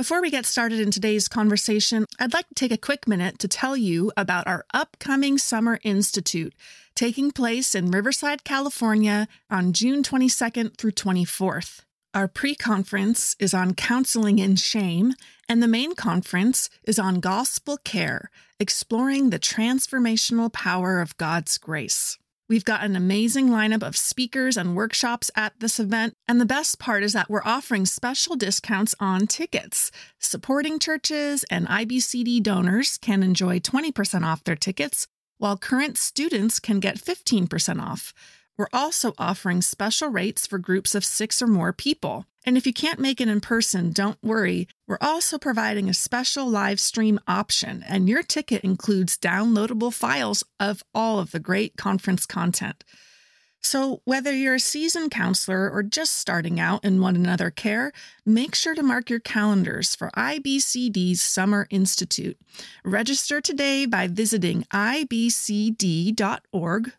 Before we get started in today's conversation, I'd like to take a quick minute to tell you about our upcoming Summer Institute taking place in Riverside, California on June 22nd through 24th. Our pre conference is on counseling in shame, and the main conference is on gospel care, exploring the transformational power of God's grace. We've got an amazing lineup of speakers and workshops at this event, and the best part is that we're offering special discounts on tickets. Supporting churches and IBCD donors can enjoy 20% off their tickets, while current students can get 15% off. We're also offering special rates for groups of six or more people. And if you can't make it in person, don't worry. We're also providing a special live stream option, and your ticket includes downloadable files of all of the great conference content. So, whether you're a seasoned counselor or just starting out in one another care, make sure to mark your calendars for IBCD's Summer Institute. Register today by visiting ibcd.org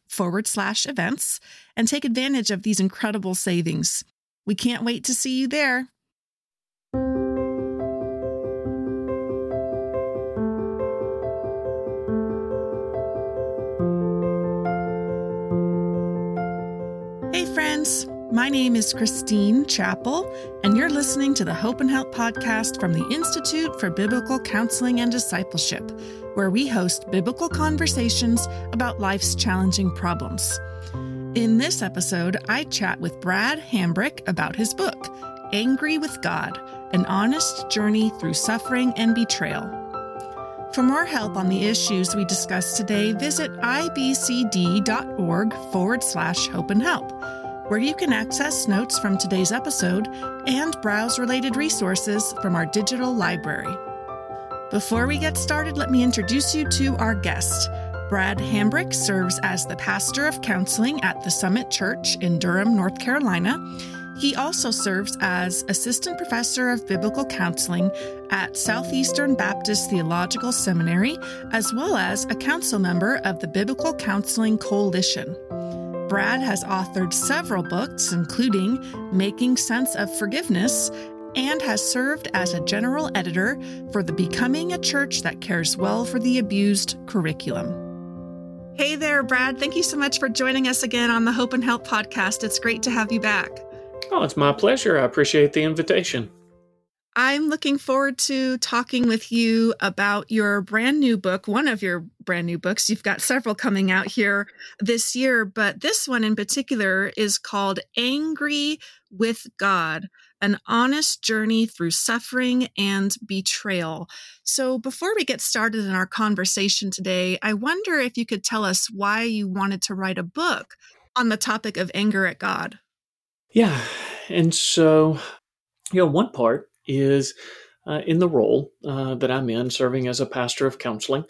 forward slash events and take advantage of these incredible savings. We can't wait to see you there. Hey, friends. My name is Christine Chappell, and you're listening to the Hope and Help podcast from the Institute for Biblical Counseling and Discipleship, where we host biblical conversations about life's challenging problems. In this episode, I chat with Brad Hambrick about his book, Angry with God An Honest Journey Through Suffering and Betrayal. For more help on the issues we discuss today, visit ibcd.org forward slash hope and help, where you can access notes from today's episode and browse related resources from our digital library. Before we get started, let me introduce you to our guest. Brad Hambrick serves as the pastor of counseling at the Summit Church in Durham, North Carolina. He also serves as assistant professor of biblical counseling at Southeastern Baptist Theological Seminary, as well as a council member of the Biblical Counseling Coalition. Brad has authored several books, including Making Sense of Forgiveness, and has served as a general editor for the Becoming a Church That Cares Well for the Abused curriculum. Hey there, Brad. Thank you so much for joining us again on the Hope and Help podcast. It's great to have you back. Oh, it's my pleasure. I appreciate the invitation. I'm looking forward to talking with you about your brand new book, one of your brand new books. You've got several coming out here this year, but this one in particular is called Angry with God an honest journey through suffering and betrayal. So, before we get started in our conversation today, I wonder if you could tell us why you wanted to write a book on the topic of anger at God. Yeah. And so, you know, one part is uh, in the role uh, that I'm in, serving as a pastor of counseling.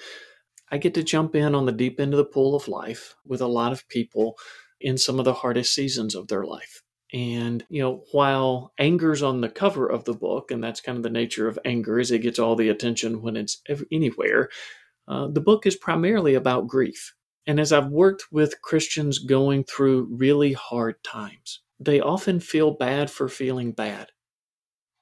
I get to jump in on the deep end of the pool of life with a lot of people in some of the hardest seasons of their life. And, you know, while anger's on the cover of the book, and that's kind of the nature of anger, is it gets all the attention when it's anywhere, uh, the book is primarily about grief. And as I've worked with Christians going through really hard times, they often feel bad for feeling bad.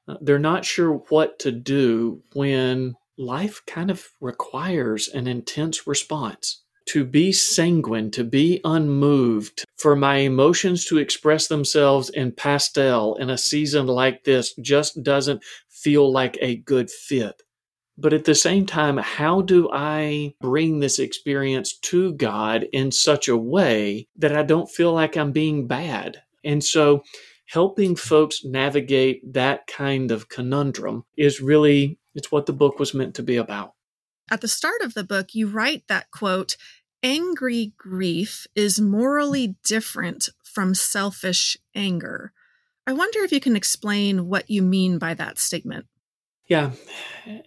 Uh, they're not sure what to do when life kind of requires an intense response to be sanguine, to be unmoved, for my emotions to express themselves in pastel in a season like this just doesn't feel like a good fit. But at the same time, how do I bring this experience to God in such a way that I don't feel like I'm being bad? And so, helping folks navigate that kind of conundrum is really it's what the book was meant to be about. At the start of the book, you write that quote, angry grief is morally different from selfish anger. I wonder if you can explain what you mean by that statement. Yeah.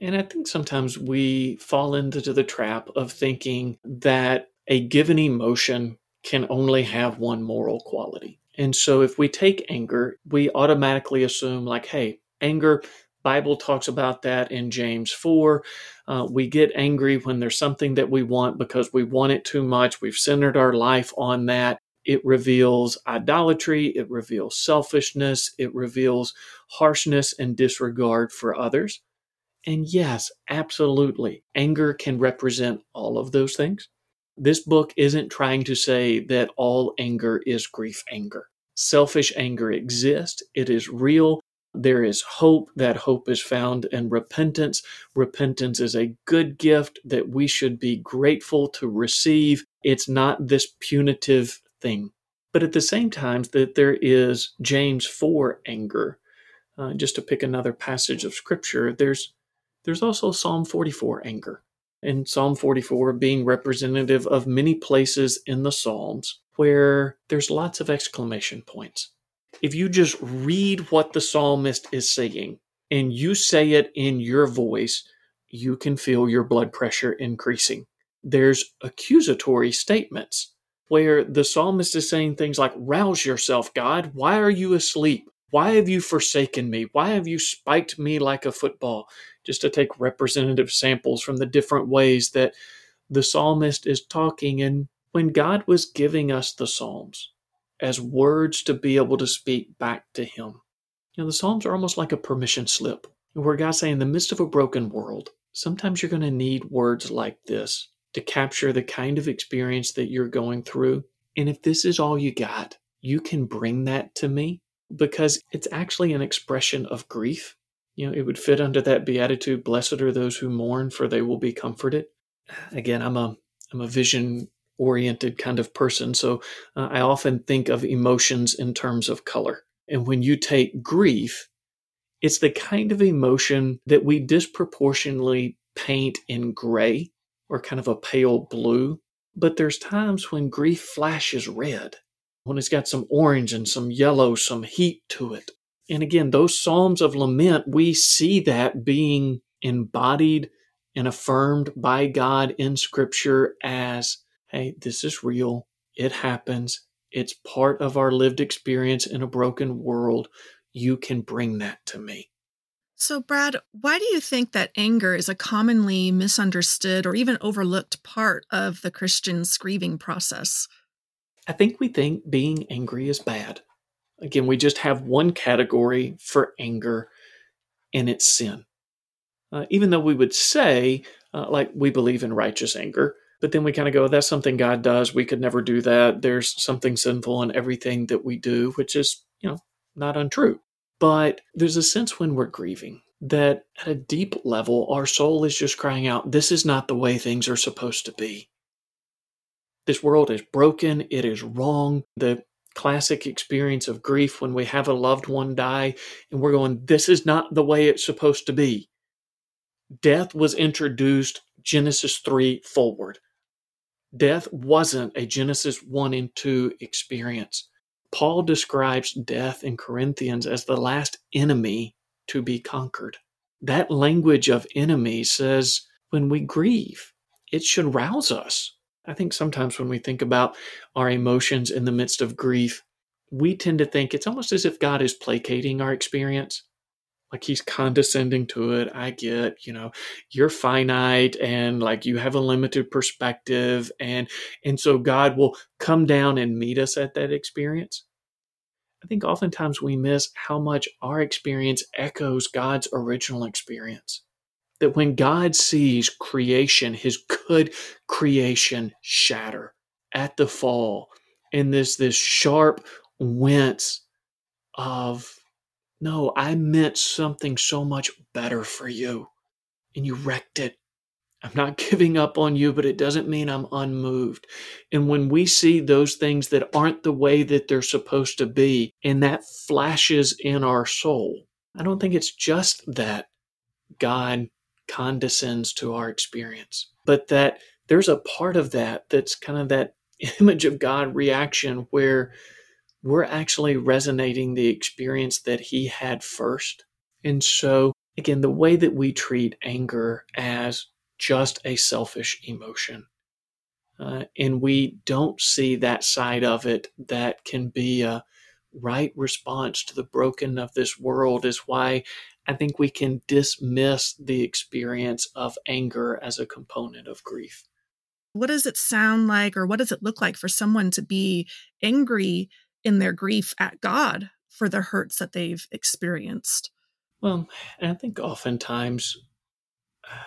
And I think sometimes we fall into the trap of thinking that a given emotion can only have one moral quality. And so if we take anger, we automatically assume, like, hey, anger, Bible talks about that in James 4. Uh, we get angry when there's something that we want because we want it too much. We've centered our life on that. It reveals idolatry, it reveals selfishness, it reveals harshness and disregard for others. And yes, absolutely, anger can represent all of those things. This book isn't trying to say that all anger is grief anger. Selfish anger exists, it is real. There is hope. That hope is found in repentance. Repentance is a good gift that we should be grateful to receive. It's not this punitive thing. But at the same time, that there is James 4 anger. Uh, just to pick another passage of scripture, there's there's also Psalm 44 anger. And Psalm 44 being representative of many places in the Psalms where there's lots of exclamation points. If you just read what the psalmist is saying and you say it in your voice, you can feel your blood pressure increasing. There's accusatory statements where the psalmist is saying things like, Rouse yourself, God. Why are you asleep? Why have you forsaken me? Why have you spiked me like a football? Just to take representative samples from the different ways that the psalmist is talking. And when God was giving us the Psalms as words to be able to speak back to Him, you know, the Psalms are almost like a permission slip where God's saying, in the midst of a broken world, sometimes you're going to need words like this to capture the kind of experience that you're going through. And if this is all you got, you can bring that to me because it's actually an expression of grief. You know, it would fit under that beatitude, blessed are those who mourn for they will be comforted. Again, I'm a I'm a vision oriented kind of person, so uh, I often think of emotions in terms of color. And when you take grief, it's the kind of emotion that we disproportionately paint in gray or kind of a pale blue. But there's times when grief flashes red when it's got some orange and some yellow, some heat to it. And again, those Psalms of lament, we see that being embodied and affirmed by God in Scripture as hey, this is real. It happens. It's part of our lived experience in a broken world. You can bring that to me. So, Brad, why do you think that anger is a commonly misunderstood or even overlooked part of the Christian's grieving process? I think we think being angry is bad. Again, we just have one category for anger, and it's sin. Uh, even though we would say, uh, like, we believe in righteous anger, but then we kind of go, that's something God does. We could never do that. There's something sinful in everything that we do, which is, you know, not untrue. But there's a sense when we're grieving that at a deep level, our soul is just crying out, this is not the way things are supposed to be. This world is broken, it is wrong. The classic experience of grief when we have a loved one die and we're going, this is not the way it's supposed to be. Death was introduced Genesis 3 forward. Death wasn't a Genesis 1 and 2 experience. Paul describes death in Corinthians as the last enemy to be conquered. That language of enemy says when we grieve, it should rouse us. I think sometimes when we think about our emotions in the midst of grief, we tend to think it's almost as if God is placating our experience. Like he's condescending to it. I get, you know, you're finite and like you have a limited perspective and and so God will come down and meet us at that experience. I think oftentimes we miss how much our experience echoes God's original experience that when God sees creation, his good creation shatter at the fall, and this this sharp wince of no, I meant something so much better for you, and you wrecked it. I'm not giving up on you, but it doesn't mean I'm unmoved. And when we see those things that aren't the way that they're supposed to be, and that flashes in our soul, I don't think it's just that God condescends to our experience, but that there's a part of that that's kind of that image of God reaction where we're actually resonating the experience that He had first. And so, again, the way that we treat anger as just a selfish emotion. Uh, and we don't see that side of it that can be a right response to the broken of this world is why I think we can dismiss the experience of anger as a component of grief. What does it sound like, or what does it look like for someone to be angry in their grief at God for the hurts that they've experienced? Well, I think oftentimes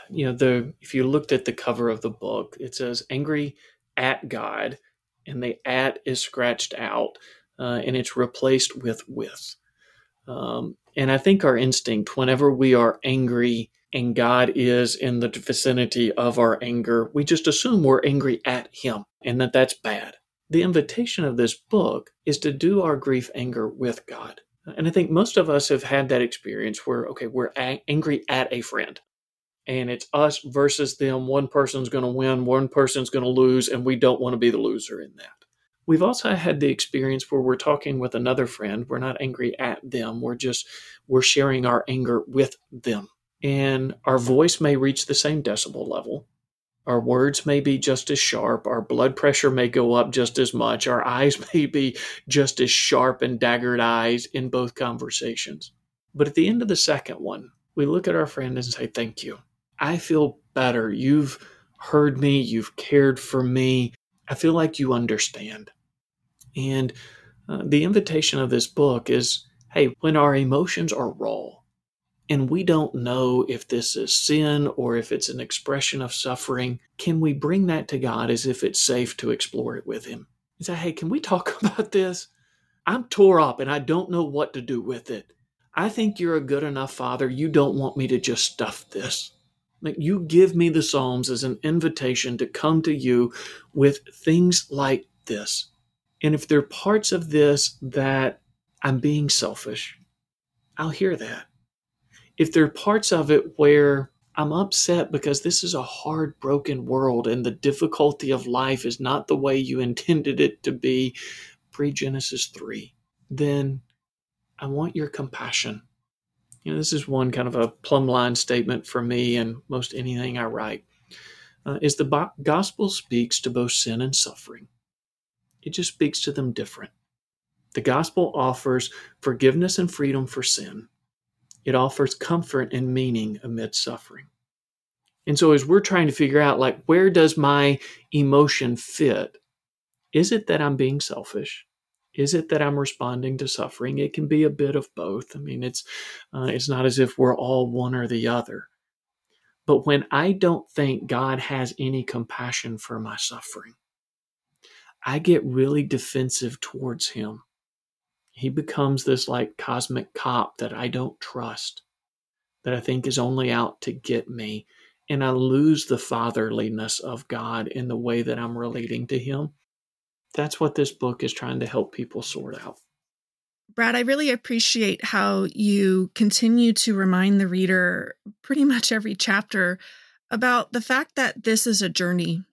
you know, the if you looked at the cover of the book, it says angry at God, and the at is scratched out, uh, and it's replaced with with. Um, and I think our instinct, whenever we are angry and God is in the vicinity of our anger, we just assume we're angry at Him and that that's bad. The invitation of this book is to do our grief anger with God. And I think most of us have had that experience where, okay, we're angry at a friend and it's us versus them. One person's going to win, one person's going to lose, and we don't want to be the loser in that. We've also had the experience where we're talking with another friend. We're not angry at them. We're just, we're sharing our anger with them. And our voice may reach the same decibel level. Our words may be just as sharp. Our blood pressure may go up just as much. Our eyes may be just as sharp and daggered eyes in both conversations. But at the end of the second one, we look at our friend and say, Thank you. I feel better. You've heard me. You've cared for me. I feel like you understand. And uh, the invitation of this book is hey, when our emotions are raw and we don't know if this is sin or if it's an expression of suffering, can we bring that to God as if it's safe to explore it with Him? And say, hey, can we talk about this? I'm tore up and I don't know what to do with it. I think you're a good enough father. You don't want me to just stuff this. Like you give me the Psalms as an invitation to come to you with things like this. And if there are parts of this that I'm being selfish, I'll hear that. If there are parts of it where I'm upset because this is a hard, broken world and the difficulty of life is not the way you intended it to be pre Genesis 3, then I want your compassion. You know, this is one kind of a plumb line statement for me and most anything I write. Uh, is the gospel speaks to both sin and suffering it just speaks to them different. The gospel offers forgiveness and freedom for sin. It offers comfort and meaning amid suffering. And so as we're trying to figure out like where does my emotion fit? Is it that I'm being selfish? Is it that I'm responding to suffering? It can be a bit of both. I mean, it's uh, it's not as if we're all one or the other. But when I don't think God has any compassion for my suffering, I get really defensive towards him. He becomes this like cosmic cop that I don't trust, that I think is only out to get me. And I lose the fatherliness of God in the way that I'm relating to him. That's what this book is trying to help people sort out. Brad, I really appreciate how you continue to remind the reader pretty much every chapter about the fact that this is a journey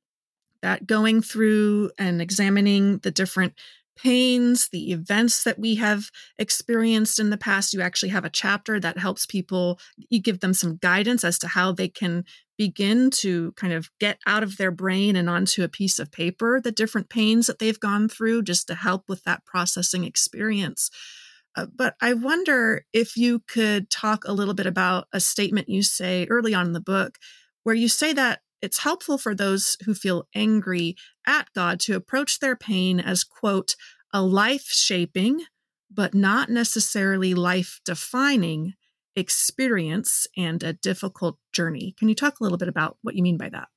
that going through and examining the different pains, the events that we have experienced in the past, you actually have a chapter that helps people, you give them some guidance as to how they can begin to kind of get out of their brain and onto a piece of paper the different pains that they've gone through just to help with that processing experience. Uh, but I wonder if you could talk a little bit about a statement you say early on in the book where you say that it's helpful for those who feel angry at God to approach their pain as, quote, a life shaping, but not necessarily life defining experience and a difficult journey. Can you talk a little bit about what you mean by that?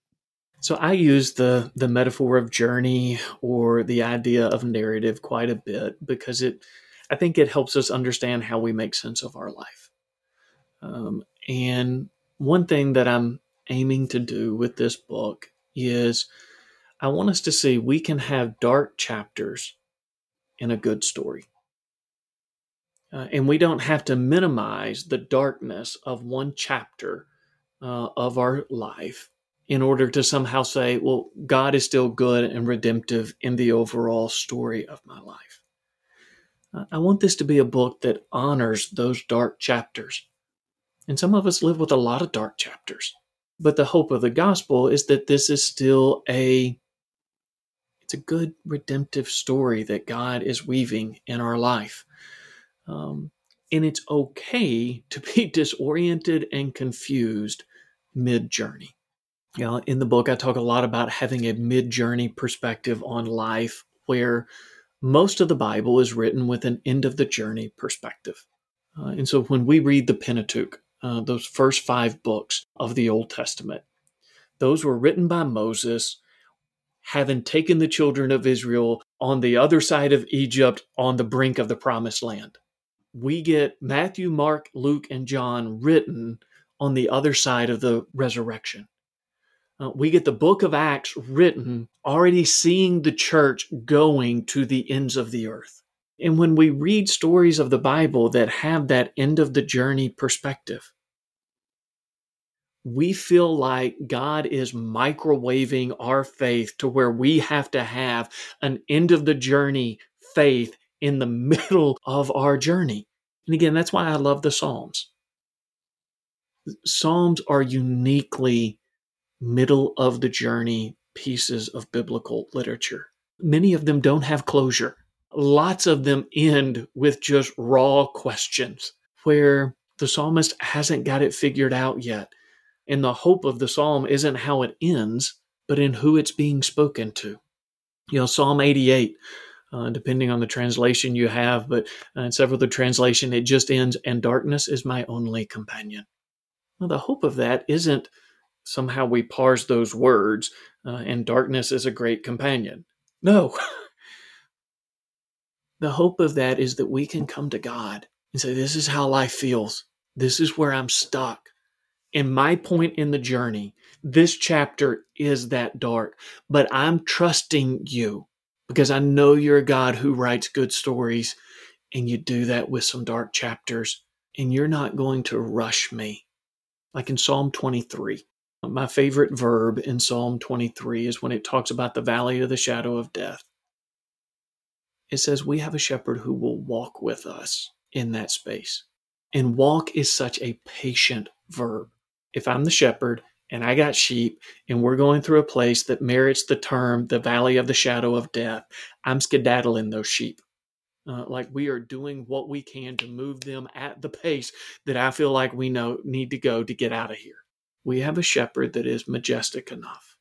So I use the the metaphor of journey or the idea of narrative quite a bit because it I think it helps us understand how we make sense of our life. Um, and one thing that I'm aiming to do with this book is I want us to see we can have dark chapters in a good story. Uh, and we don't have to minimize the darkness of one chapter uh, of our life in order to somehow say, well, God is still good and redemptive in the overall story of my life. Uh, I want this to be a book that honors those dark chapters. And some of us live with a lot of dark chapters. But the hope of the gospel is that this is still a it's a good redemptive story that God is weaving in our life. Um, and it's okay to be disoriented and confused mid journey. You know, in the book, I talk a lot about having a mid journey perspective on life where most of the Bible is written with an end of the journey perspective. Uh, and so when we read the Pentateuch, uh, those first five books of the Old Testament. Those were written by Moses, having taken the children of Israel on the other side of Egypt on the brink of the promised land. We get Matthew, Mark, Luke, and John written on the other side of the resurrection. Uh, we get the book of Acts written already seeing the church going to the ends of the earth. And when we read stories of the Bible that have that end of the journey perspective, we feel like God is microwaving our faith to where we have to have an end of the journey faith in the middle of our journey. And again, that's why I love the Psalms. Psalms are uniquely middle of the journey pieces of biblical literature. Many of them don't have closure. Lots of them end with just raw questions where the psalmist hasn't got it figured out yet. And the hope of the psalm isn't how it ends, but in who it's being spoken to. You know, Psalm 88, uh, depending on the translation you have, but uh, in several of the translation, it just ends, and darkness is my only companion. Well, the hope of that isn't somehow we parse those words, uh, and darkness is a great companion. No. the hope of that is that we can come to God and say, This is how life feels. This is where I'm stuck. In my point in the journey, this chapter is that dark, but I'm trusting you because I know you're a God who writes good stories, and you do that with some dark chapters, and you're not going to rush me. Like in Psalm 23, my favorite verb in Psalm 23 is when it talks about the valley of the shadow of death. It says, We have a shepherd who will walk with us in that space. And walk is such a patient verb. If I'm the shepherd and I got sheep and we're going through a place that merits the term the valley of the shadow of death, I'm skedaddling those sheep. Uh, like we are doing what we can to move them at the pace that I feel like we know need to go to get out of here. We have a shepherd that is majestic enough,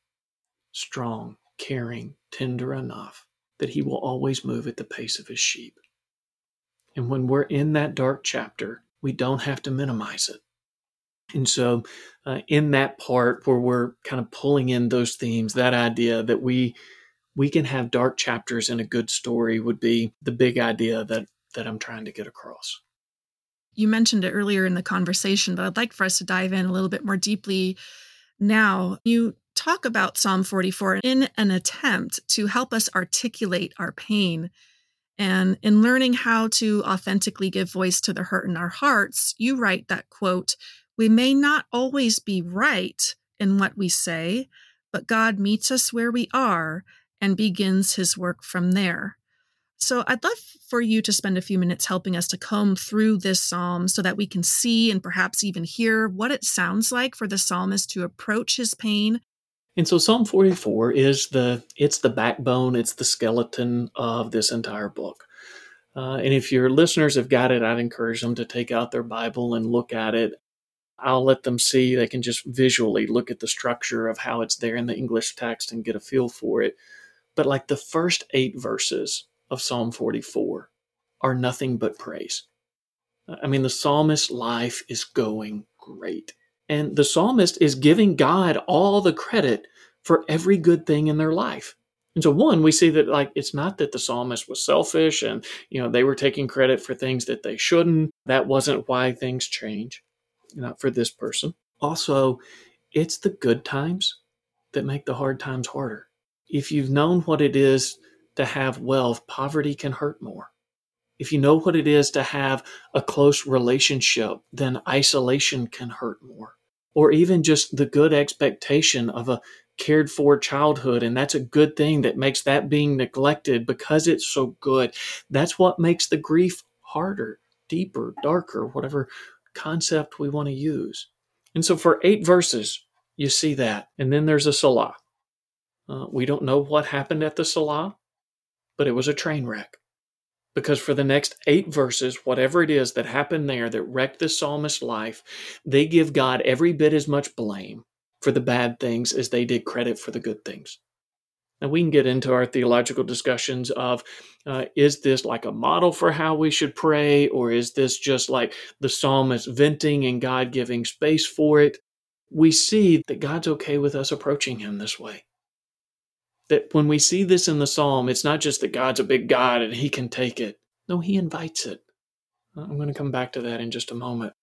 strong, caring, tender enough that he will always move at the pace of his sheep. And when we're in that dark chapter, we don't have to minimize it. And so, uh, in that part where we're kind of pulling in those themes, that idea that we we can have dark chapters in a good story would be the big idea that that I'm trying to get across. You mentioned it earlier in the conversation, but I'd like for us to dive in a little bit more deeply now. You talk about Psalm 44 in an attempt to help us articulate our pain. And in learning how to authentically give voice to the hurt in our hearts, you write that quote, we may not always be right in what we say, but God meets us where we are and begins his work from there. So I'd love for you to spend a few minutes helping us to comb through this psalm so that we can see and perhaps even hear what it sounds like for the psalmist to approach his pain. And so Psalm 44 is the it's the backbone, it's the skeleton of this entire book. Uh, and if your listeners have got it, I'd encourage them to take out their Bible and look at it. I'll let them see, they can just visually look at the structure of how it's there in the English text and get a feel for it. But like the first eight verses of Psalm 44 are nothing but praise. I mean, the psalmist's life is going great. And the psalmist is giving God all the credit for every good thing in their life. And so, one, we see that like it's not that the psalmist was selfish and you know they were taking credit for things that they shouldn't. That wasn't why things change, not for this person. Also, it's the good times that make the hard times harder. If you've known what it is to have wealth, poverty can hurt more. If you know what it is to have a close relationship, then isolation can hurt more. Or even just the good expectation of a cared for childhood. And that's a good thing that makes that being neglected because it's so good. That's what makes the grief harder, deeper, darker, whatever concept we want to use. And so for eight verses, you see that. And then there's a Selah. Uh, we don't know what happened at the Selah, but it was a train wreck. Because for the next eight verses, whatever it is that happened there that wrecked the psalmist's life, they give God every bit as much blame for the bad things as they did credit for the good things. Now, we can get into our theological discussions of uh, is this like a model for how we should pray, or is this just like the psalmist venting and God giving space for it? We see that God's okay with us approaching Him this way. That when we see this in the psalm, it's not just that God's a big God and He can take it. No, He invites it. I'm going to come back to that in just a moment.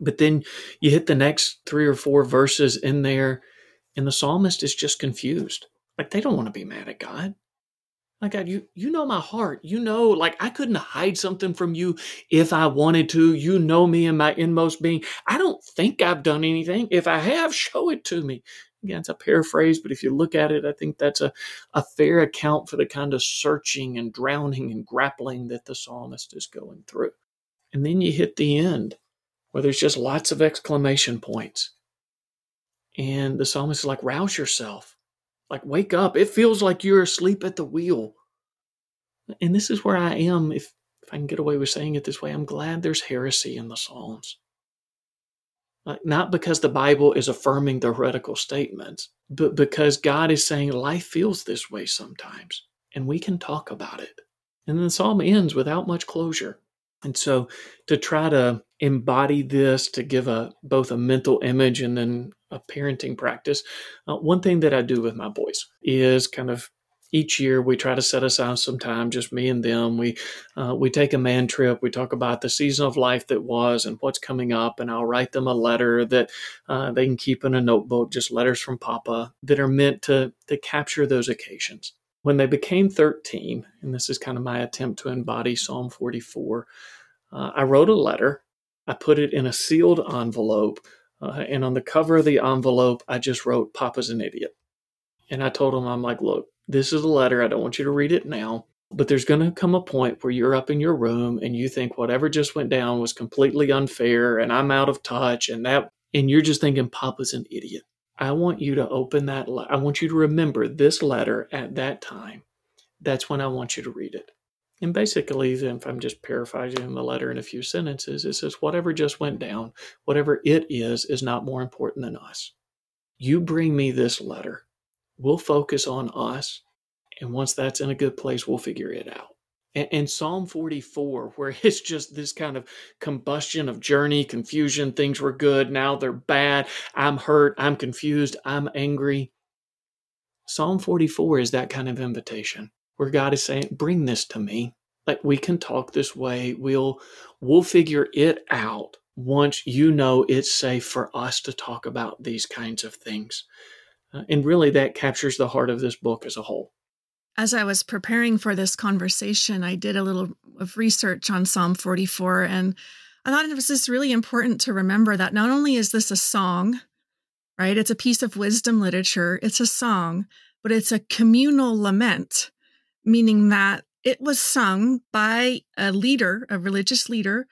But then you hit the next three or four verses in there, and the psalmist is just confused. Like they don't want to be mad at God. Like God, you you know my heart. You know, like I couldn't hide something from you if I wanted to. You know me and my inmost being. I don't think I've done anything. If I have, show it to me. Again, it's a paraphrase, but if you look at it, I think that's a, a fair account for the kind of searching and drowning and grappling that the psalmist is going through. And then you hit the end where there's just lots of exclamation points. And the psalmist is like, rouse yourself. Like, wake up. It feels like you're asleep at the wheel. And this is where I am, if, if I can get away with saying it this way. I'm glad there's heresy in the Psalms. Like, not because the Bible is affirming the heretical statements, but because God is saying life feels this way sometimes, and we can talk about it. And then the psalm ends without much closure. And so to try to embody this, to give a both a mental image and then a parenting practice, uh, one thing that I do with my boys is kind of each year we try to set aside some time, just me and them. We uh, we take a man trip. We talk about the season of life that was and what's coming up, and I'll write them a letter that uh, they can keep in a notebook, just letters from Papa that are meant to to capture those occasions. When they became 13, and this is kind of my attempt to embody Psalm 44, uh, I wrote a letter. I put it in a sealed envelope, uh, and on the cover of the envelope, I just wrote, Papa's an idiot. And I told him, I'm like, look, this is a letter. I don't want you to read it now, but there's going to come a point where you're up in your room and you think whatever just went down was completely unfair and I'm out of touch and that, and you're just thinking Papa's an idiot. I want you to open that. Le- I want you to remember this letter at that time. That's when I want you to read it. And basically, if I'm just paraphrasing the letter in a few sentences, it says, whatever just went down, whatever it is, is not more important than us. You bring me this letter. We'll focus on us. And once that's in a good place, we'll figure it out. And, Psalm 44, where it's just this kind of combustion of journey, confusion, things were good, now they're bad. I'm hurt, I'm confused, I'm angry. Psalm 44 is that kind of invitation where God is saying, "Bring this to me. Like we can talk this way. We'll we'll figure it out once you know it's safe for us to talk about these kinds of things." Uh, and really, that captures the heart of this book as a whole. As I was preparing for this conversation, I did a little of research on Psalm 44, and I thought it was just really important to remember that not only is this a song, right? It's a piece of wisdom literature, it's a song, but it's a communal lament meaning that it was sung by a leader, a religious leader,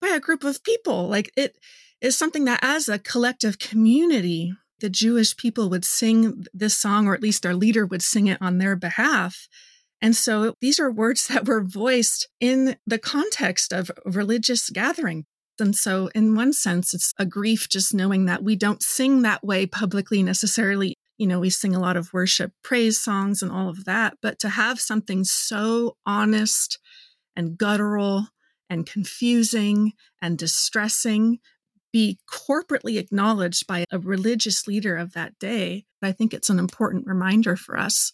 by a group of people. Like it is something that, as a collective community, the Jewish people would sing this song, or at least their leader would sing it on their behalf. And so these are words that were voiced in the context of religious gathering. And so, in one sense, it's a grief just knowing that we don't sing that way publicly necessarily you know, we sing a lot of worship praise songs and all of that, but to have something so honest and guttural and confusing and distressing be corporately acknowledged by a religious leader of that day, But I think it's an important reminder for us.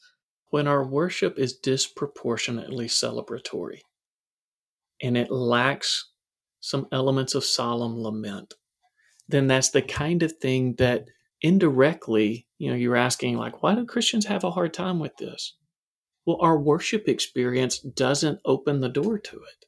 When our worship is disproportionately celebratory and it lacks some elements of solemn lament, then that's the kind of thing that indirectly, you know, you're asking, like, why do Christians have a hard time with this? Well, our worship experience doesn't open the door to it.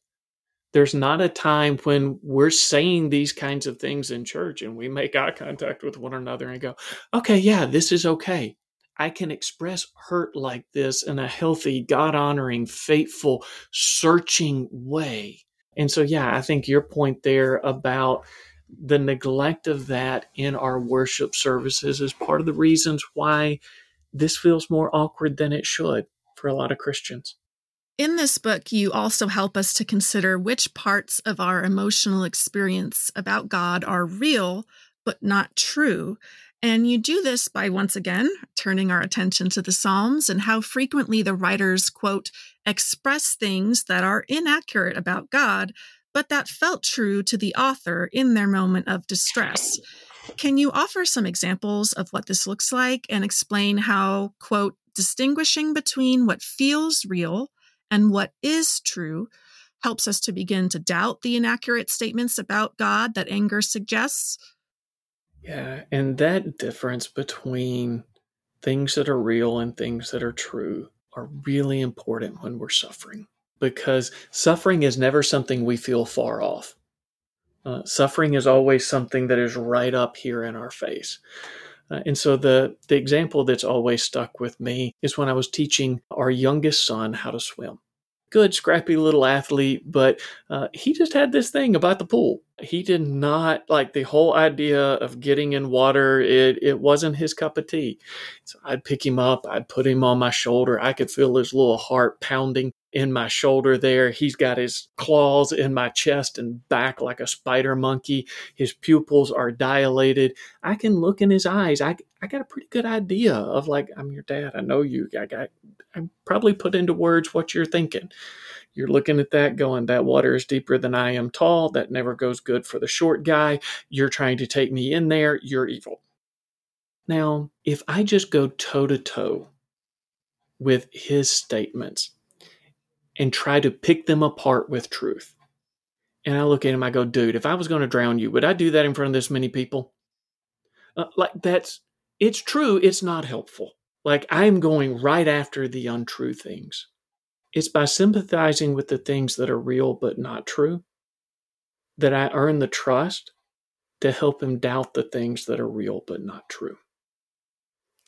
There's not a time when we're saying these kinds of things in church and we make eye contact with one another and go, okay, yeah, this is okay. I can express hurt like this in a healthy, God honoring, faithful, searching way. And so, yeah, I think your point there about the neglect of that in our worship services is part of the reasons why this feels more awkward than it should for a lot of Christians. In this book, you also help us to consider which parts of our emotional experience about God are real but not true, And you do this by once again turning our attention to the Psalms and how frequently the writers, quote, express things that are inaccurate about God, but that felt true to the author in their moment of distress. Can you offer some examples of what this looks like and explain how, quote, distinguishing between what feels real and what is true helps us to begin to doubt the inaccurate statements about God that anger suggests? Yeah, and that difference between things that are real and things that are true are really important when we're suffering because suffering is never something we feel far off. Uh, suffering is always something that is right up here in our face. Uh, and so the the example that's always stuck with me is when I was teaching our youngest son how to swim good, scrappy little athlete, but uh, he just had this thing about the pool. He did not like the whole idea of getting in water. It it wasn't his cup of tea. So I'd pick him up, I'd put him on my shoulder. I could feel his little heart pounding in my shoulder there. He's got his claws in my chest and back like a spider monkey. His pupils are dilated. I can look in his eyes. I, I got a pretty good idea of like, I'm your dad. I know you. I got, I probably put into words what you're thinking. You're looking at that going, that water is deeper than I am tall. That never goes good for the short guy. You're trying to take me in there. You're evil. Now, if I just go toe to toe with his statements, and try to pick them apart with truth. And I look at him, I go, dude, if I was going to drown you, would I do that in front of this many people? Uh, like, that's, it's true, it's not helpful. Like, I'm going right after the untrue things. It's by sympathizing with the things that are real but not true that I earn the trust to help him doubt the things that are real but not true.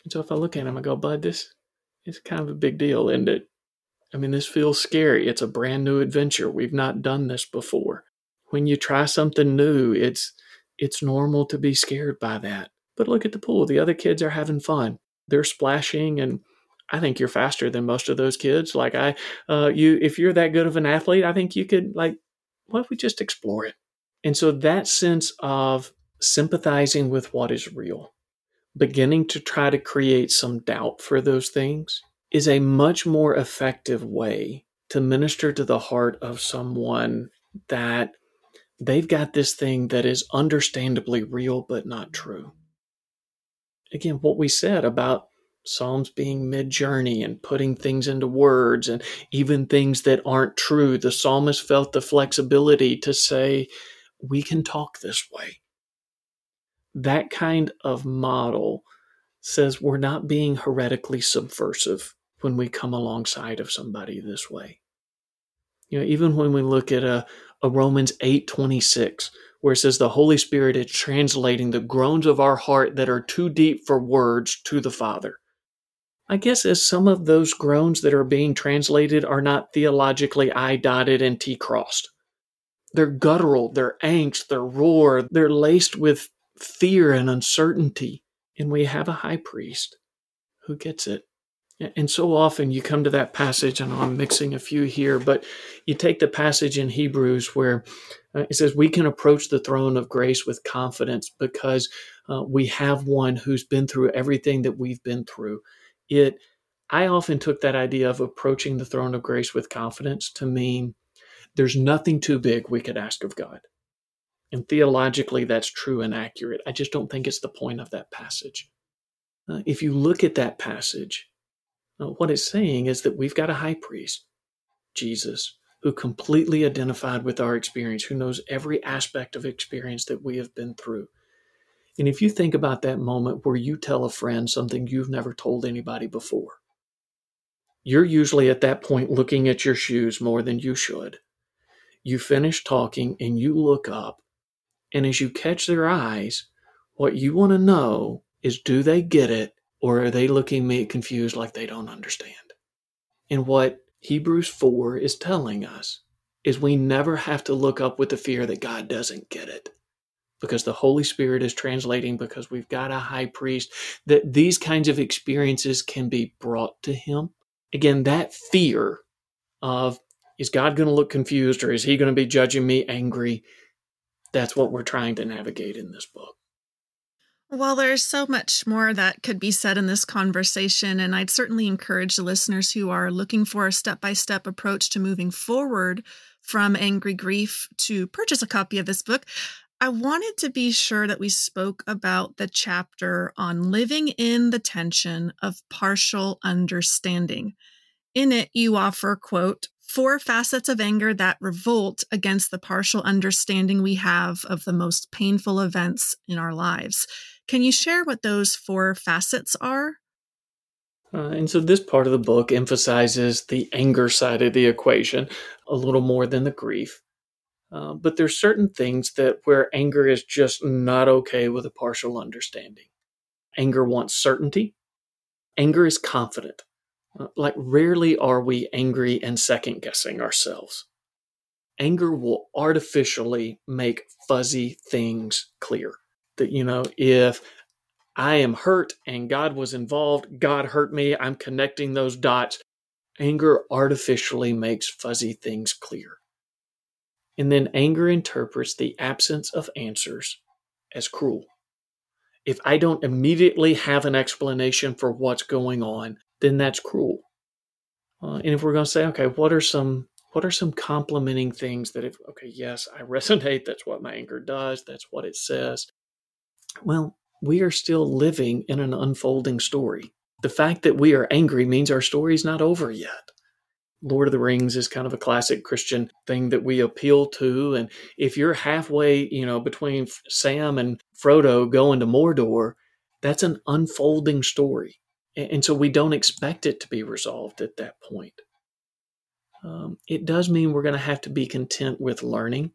And so if I look at him, I go, Bud, this is kind of a big deal, isn't it? I mean, this feels scary. It's a brand new adventure. We've not done this before. When you try something new, it's it's normal to be scared by that. But look at the pool. The other kids are having fun. They're splashing and I think you're faster than most of those kids. Like I uh you if you're that good of an athlete, I think you could like why don't we just explore it? And so that sense of sympathizing with what is real, beginning to try to create some doubt for those things is a much more effective way to minister to the heart of someone that they've got this thing that is understandably real but not true. Again, what we said about Psalms being mid journey and putting things into words and even things that aren't true, the psalmist felt the flexibility to say, we can talk this way. That kind of model says we're not being heretically subversive when we come alongside of somebody this way. You know, even when we look at a, a Romans 8:26 where it says the Holy Spirit is translating the groans of our heart that are too deep for words to the Father. I guess as some of those groans that are being translated are not theologically I dotted and T crossed. They're guttural, they're angst, they're roar, they're laced with fear and uncertainty. And we have a high priest who gets it. And so often you come to that passage, and I'm mixing a few here, but you take the passage in Hebrews where uh, it says, We can approach the throne of grace with confidence because uh, we have one who's been through everything that we've been through. It, I often took that idea of approaching the throne of grace with confidence to mean there's nothing too big we could ask of God. And theologically, that's true and accurate. I just don't think it's the point of that passage. Uh, if you look at that passage, Uh, what it's saying is that we've got a high priest, Jesus, who completely identified with our experience, who knows every aspect of experience that we have been through. And if you think about that moment where you tell a friend something you've never told anybody before, you're usually at that point looking at your shoes more than you should. You finish talking and you look up, and as you catch their eyes, what you want to know is do they get it or are they looking me confused like they don't understand? And what Hebrews 4 is telling us is we never have to look up with the fear that God doesn't get it because the Holy Spirit is translating because we've got a high priest that these kinds of experiences can be brought to him. Again, that fear of is God going to look confused or is he going to be judging me angry? That's what we're trying to navigate in this book. Well, there's so much more that could be said in this conversation, and I'd certainly encourage listeners who are looking for a step by step approach to moving forward from angry grief to purchase a copy of this book. I wanted to be sure that we spoke about the chapter on living in the tension of partial understanding. In it, you offer, quote, four facets of anger that revolt against the partial understanding we have of the most painful events in our lives. Can you share what those four facets are? Uh, and so this part of the book emphasizes the anger side of the equation a little more than the grief. Uh, but there's certain things that where anger is just not okay with a partial understanding. Anger wants certainty. Anger is confident. Uh, like rarely are we angry and second guessing ourselves. Anger will artificially make fuzzy things clear that, you know, if I am hurt and God was involved, God hurt me, I'm connecting those dots. Anger artificially makes fuzzy things clear. And then anger interprets the absence of answers as cruel. If I don't immediately have an explanation for what's going on, then that's cruel. Uh, and if we're going to say, okay, what are some what are some complementing things that if okay, yes, I resonate, that's what my anger does, that's what it says. Well, we are still living in an unfolding story. The fact that we are angry means our story is not over yet. Lord of the Rings is kind of a classic Christian thing that we appeal to. And if you're halfway, you know, between Sam and Frodo going to Mordor, that's an unfolding story. And so we don't expect it to be resolved at that point. Um, it does mean we're going to have to be content with learning,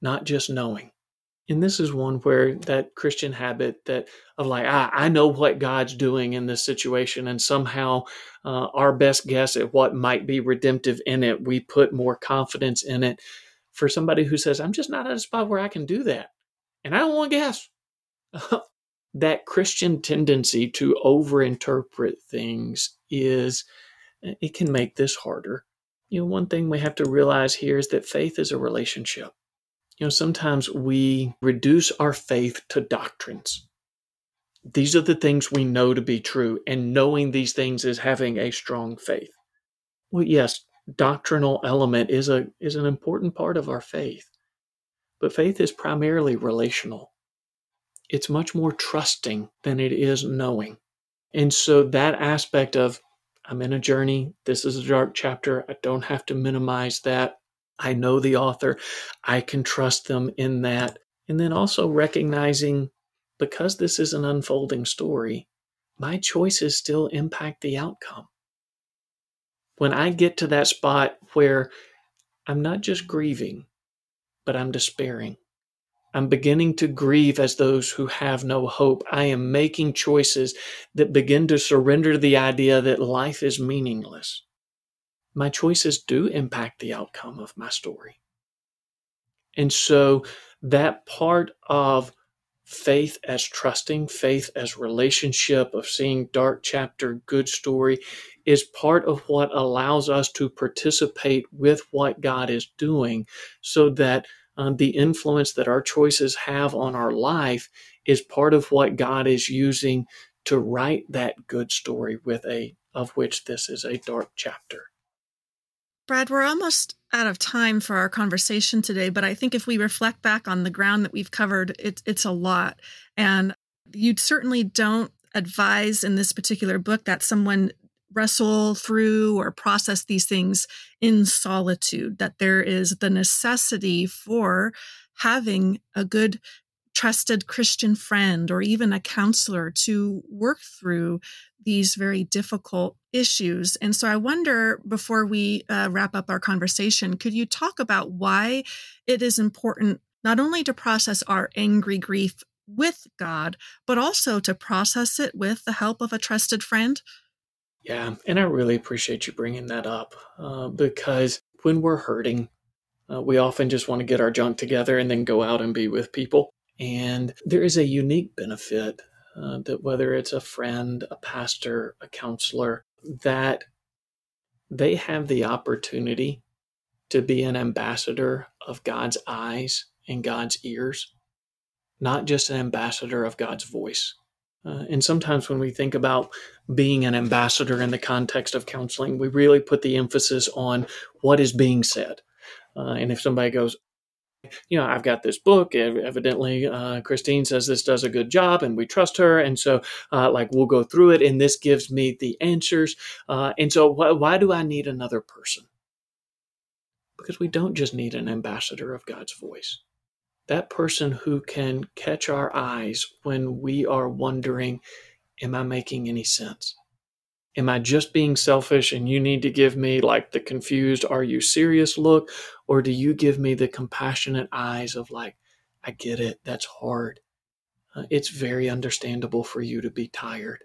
not just knowing and this is one where that christian habit that of like ah, i know what god's doing in this situation and somehow uh, our best guess at what might be redemptive in it we put more confidence in it. For somebody who says i'm just not at a spot where i can do that and i don't want to guess that christian tendency to overinterpret things is it can make this harder. You know one thing we have to realize here is that faith is a relationship you know, sometimes we reduce our faith to doctrines. These are the things we know to be true, and knowing these things is having a strong faith. Well, yes, doctrinal element is a is an important part of our faith. But faith is primarily relational. It's much more trusting than it is knowing. And so that aspect of I'm in a journey, this is a dark chapter, I don't have to minimize that. I know the author. I can trust them in that. And then also recognizing because this is an unfolding story, my choices still impact the outcome. When I get to that spot where I'm not just grieving, but I'm despairing. I'm beginning to grieve as those who have no hope. I am making choices that begin to surrender the idea that life is meaningless my choices do impact the outcome of my story. And so that part of faith as trusting, faith as relationship, of seeing dark chapter, good story, is part of what allows us to participate with what God is doing so that uh, the influence that our choices have on our life is part of what God is using to write that good story with a of which this is a dark chapter. Brad, we're almost out of time for our conversation today, but I think if we reflect back on the ground that we've covered, it, it's a lot. And you certainly don't advise in this particular book that someone wrestle through or process these things in solitude, that there is the necessity for having a good trusted Christian friend or even a counselor to work through these very difficult issues. And so I wonder, before we uh, wrap up our conversation, could you talk about why it is important not only to process our angry grief with God, but also to process it with the help of a trusted friend? Yeah, and I really appreciate you bringing that up uh, because when we're hurting, uh, we often just want to get our junk together and then go out and be with people. And there is a unique benefit uh, that whether it's a friend, a pastor, a counselor, that they have the opportunity to be an ambassador of God's eyes and God's ears. not just an ambassador of God's voice. Uh, and sometimes when we think about being an ambassador in the context of counseling, we really put the emphasis on what is being said. Uh, and if somebody goes, you know, I've got this book. Evidently, uh, Christine says this does a good job, and we trust her. And so, uh, like, we'll go through it, and this gives me the answers. Uh, and so, wh- why do I need another person? Because we don't just need an ambassador of God's voice that person who can catch our eyes when we are wondering, Am I making any sense? Am I just being selfish and you need to give me like the confused, Are you serious look? Or do you give me the compassionate eyes of like, I get it, that's hard. Uh, it's very understandable for you to be tired.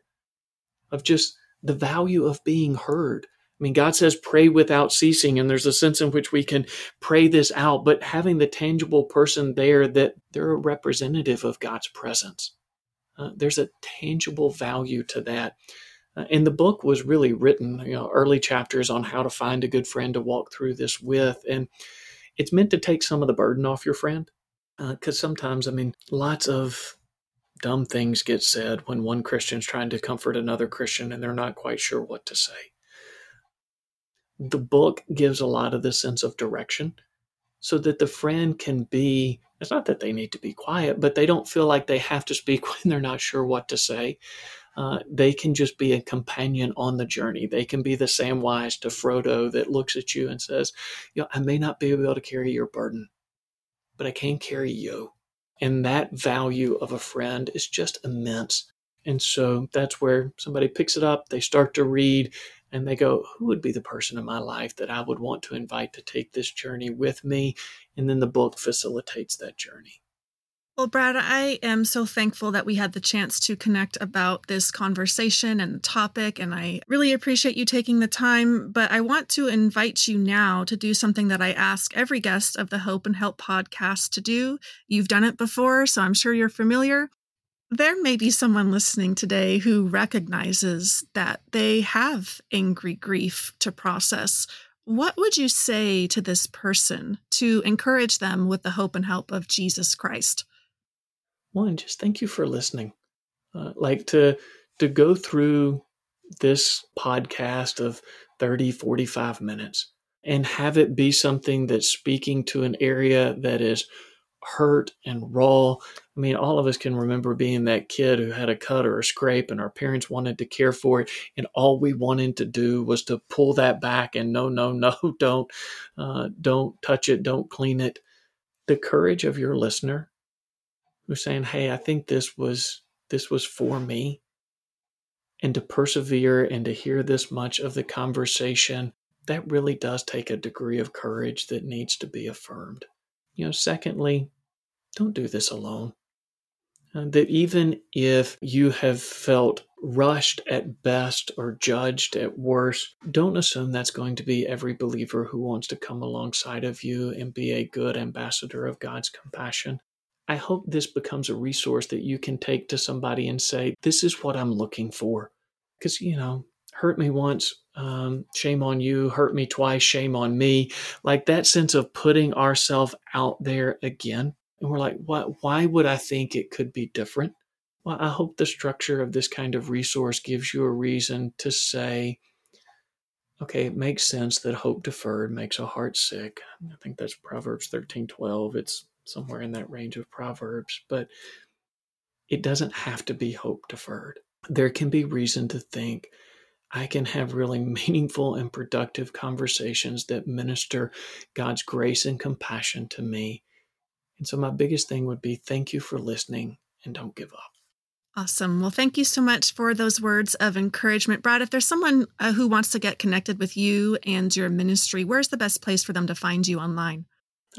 Of just the value of being heard I mean, God says pray without ceasing, and there's a sense in which we can pray this out, but having the tangible person there that they're a representative of God's presence. Uh, there's a tangible value to that. Uh, and the book was really written, you know, early chapters on how to find a good friend to walk through this with. And it's meant to take some of the burden off your friend. Because uh, sometimes, I mean, lots of dumb things get said when one Christian's trying to comfort another Christian and they're not quite sure what to say the book gives a lot of the sense of direction so that the friend can be it's not that they need to be quiet but they don't feel like they have to speak when they're not sure what to say uh, they can just be a companion on the journey they can be the samwise to frodo that looks at you and says you know i may not be able to carry your burden but i can carry you and that value of a friend is just immense and so that's where somebody picks it up they start to read and they go, Who would be the person in my life that I would want to invite to take this journey with me? And then the book facilitates that journey. Well, Brad, I am so thankful that we had the chance to connect about this conversation and topic, and I really appreciate you taking the time. But I want to invite you now to do something that I ask every guest of the Hope and Help podcast to do. You've done it before, so I'm sure you're familiar. There may be someone listening today who recognizes that they have angry grief to process. What would you say to this person to encourage them with the hope and help of Jesus Christ? One, just thank you for listening. Uh, like to to go through this podcast of 30 45 minutes and have it be something that's speaking to an area that is hurt and raw. I mean, all of us can remember being that kid who had a cut or a scrape, and our parents wanted to care for it, and all we wanted to do was to pull that back and no, no, no, don't, uh, don't touch it, don't clean it. The courage of your listener who's saying, "Hey, I think this was this was for me," and to persevere and to hear this much of the conversation, that really does take a degree of courage that needs to be affirmed. You know, secondly, don't do this alone. Uh, that even if you have felt rushed at best or judged at worst, don't assume that's going to be every believer who wants to come alongside of you and be a good ambassador of God's compassion. I hope this becomes a resource that you can take to somebody and say, This is what I'm looking for. Because, you know, hurt me once, um, shame on you, hurt me twice, shame on me. Like that sense of putting ourselves out there again and we're like, what, why would I think it could be different? Well, I hope the structure of this kind of resource gives you a reason to say, okay, it makes sense that hope deferred makes a heart sick. I think that's Proverbs 13 12. It's somewhere in that range of Proverbs, but it doesn't have to be hope deferred. There can be reason to think I can have really meaningful and productive conversations that minister God's grace and compassion to me and so, my biggest thing would be thank you for listening and don't give up. Awesome. Well, thank you so much for those words of encouragement. Brad, if there's someone uh, who wants to get connected with you and your ministry, where's the best place for them to find you online?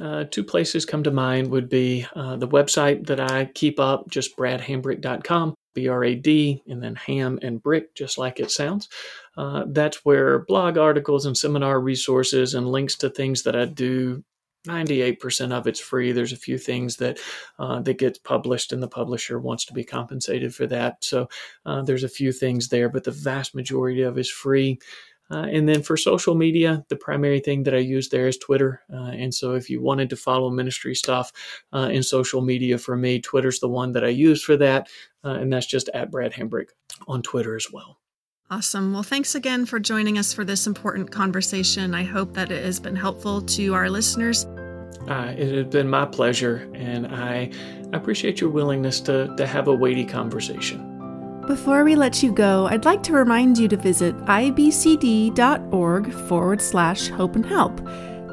Uh, two places come to mind would be uh, the website that I keep up, just bradhambrick.com, B R A D, and then ham and brick, just like it sounds. Uh, that's where blog articles and seminar resources and links to things that I do 98% of it's free. There's a few things that uh, that gets published, and the publisher wants to be compensated for that. So uh, there's a few things there, but the vast majority of is free. Uh, and then for social media, the primary thing that I use there is Twitter. Uh, and so if you wanted to follow ministry stuff uh, in social media for me, Twitter's the one that I use for that. Uh, and that's just at Brad Hambrick on Twitter as well. Awesome. Well, thanks again for joining us for this important conversation. I hope that it has been helpful to our listeners. Uh, it has been my pleasure, and I appreciate your willingness to, to have a weighty conversation. Before we let you go, I'd like to remind you to visit ibcd.org forward slash hope and help.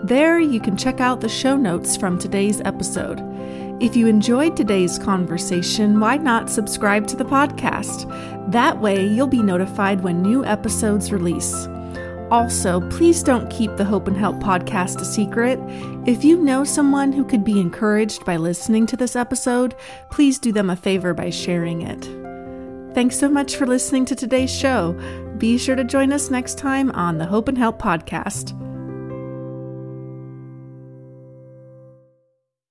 There you can check out the show notes from today's episode. If you enjoyed today's conversation, why not subscribe to the podcast? That way you'll be notified when new episodes release. Also, please don't keep the Hope and Help podcast a secret. If you know someone who could be encouraged by listening to this episode, please do them a favor by sharing it. Thanks so much for listening to today's show. Be sure to join us next time on the Hope and Help podcast.